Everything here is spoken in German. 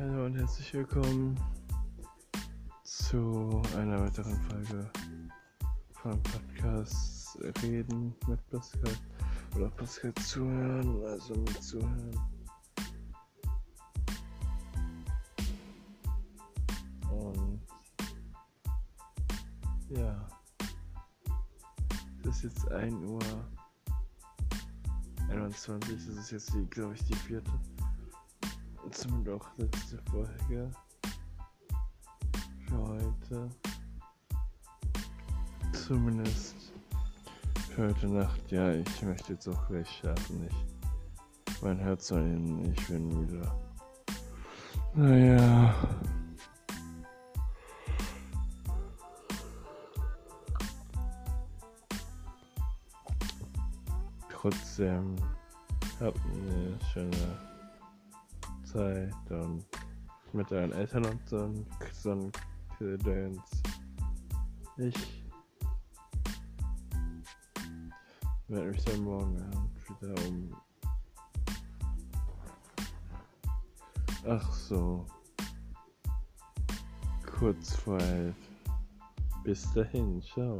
und herzlich willkommen zu einer weiteren Folge vom Podcast Reden mit Pascal. Oder Pascal zuhören, also mit zuhören. Und ja, es ist jetzt 1 Uhr 21, das ist jetzt glaube ich, die vierte zumindest auch letzte Folge für heute. Zumindest für heute Nacht. Ja, ich möchte jetzt auch gleich schlafen. Ich, mein Herz soll hin, ich bin müde. Naja. Trotzdem habt eine schöne Zeit und mit deinen Eltern und so ein, so ein Gedöns. Ich werde mich dann morgen Abend wieder um. Ach so. Kurz vor elf. Bis dahin, ciao.